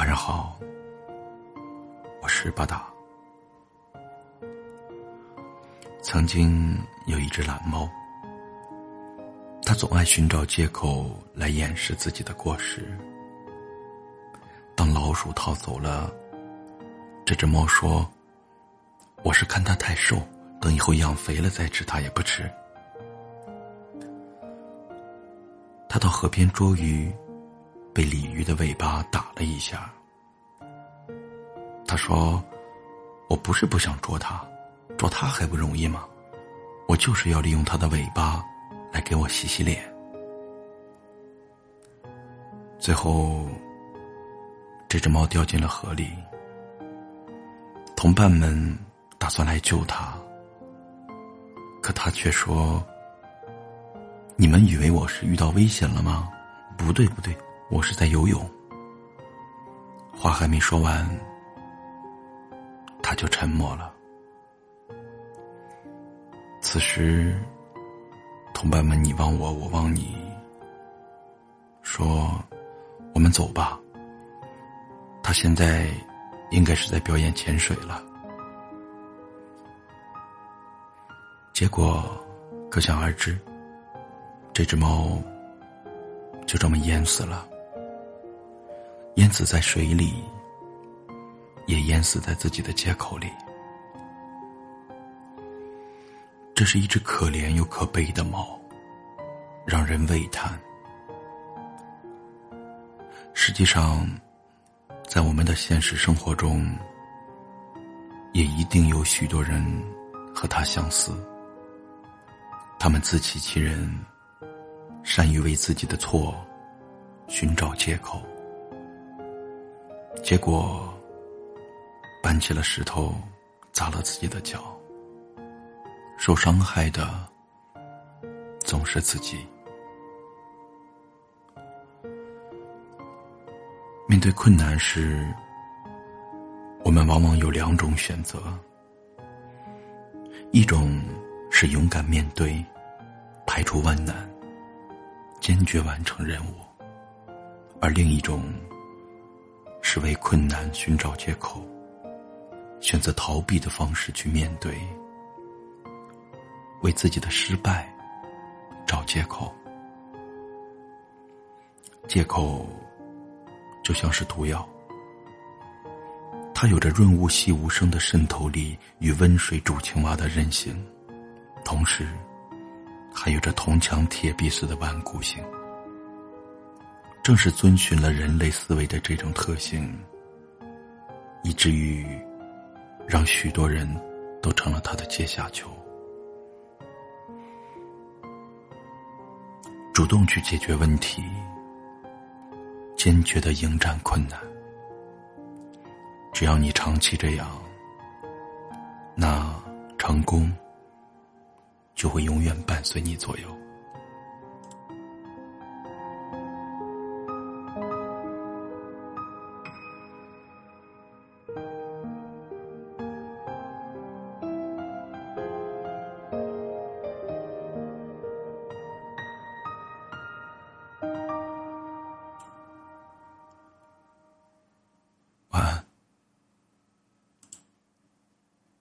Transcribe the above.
晚上好，我是巴达。曾经有一只懒猫，它总爱寻找借口来掩饰自己的过失。当老鼠逃走了，这只猫说：“我是看它太瘦，等以后养肥了再吃它也不吃。”它到河边捉鱼。被鲤鱼的尾巴打了一下。他说：“我不是不想捉它，捉它还不容易吗？我就是要利用它的尾巴来给我洗洗脸。”最后，这只猫掉进了河里。同伴们打算来救它，可它却说：“你们以为我是遇到危险了吗？不对，不对。”我是在游泳。话还没说完，他就沉默了。此时，同伴们你望我，我望你，说：“我们走吧。”他现在应该是在表演潜水了。结果，可想而知，这只猫就这么淹死了。淹死在水里，也淹死在自己的借口里。这是一只可怜又可悲的猫，让人畏叹。实际上，在我们的现实生活中，也一定有许多人和他相似。他们自欺欺人，善于为自己的错寻找借口。结果，搬起了石头，砸了自己的脚。受伤害的总是自己。面对困难时，我们往往有两种选择：一种是勇敢面对，排除万难，坚决完成任务；而另一种。是为困难寻找借口，选择逃避的方式去面对，为自己的失败找借口。借口就像是毒药，它有着润物细无声的渗透力与温水煮青蛙的韧性，同时还有着铜墙铁壁似的顽固性。正是遵循了人类思维的这种特性，以至于让许多人都成了他的阶下囚。主动去解决问题，坚决的迎战困难。只要你长期这样，那成功就会永远伴随你左右。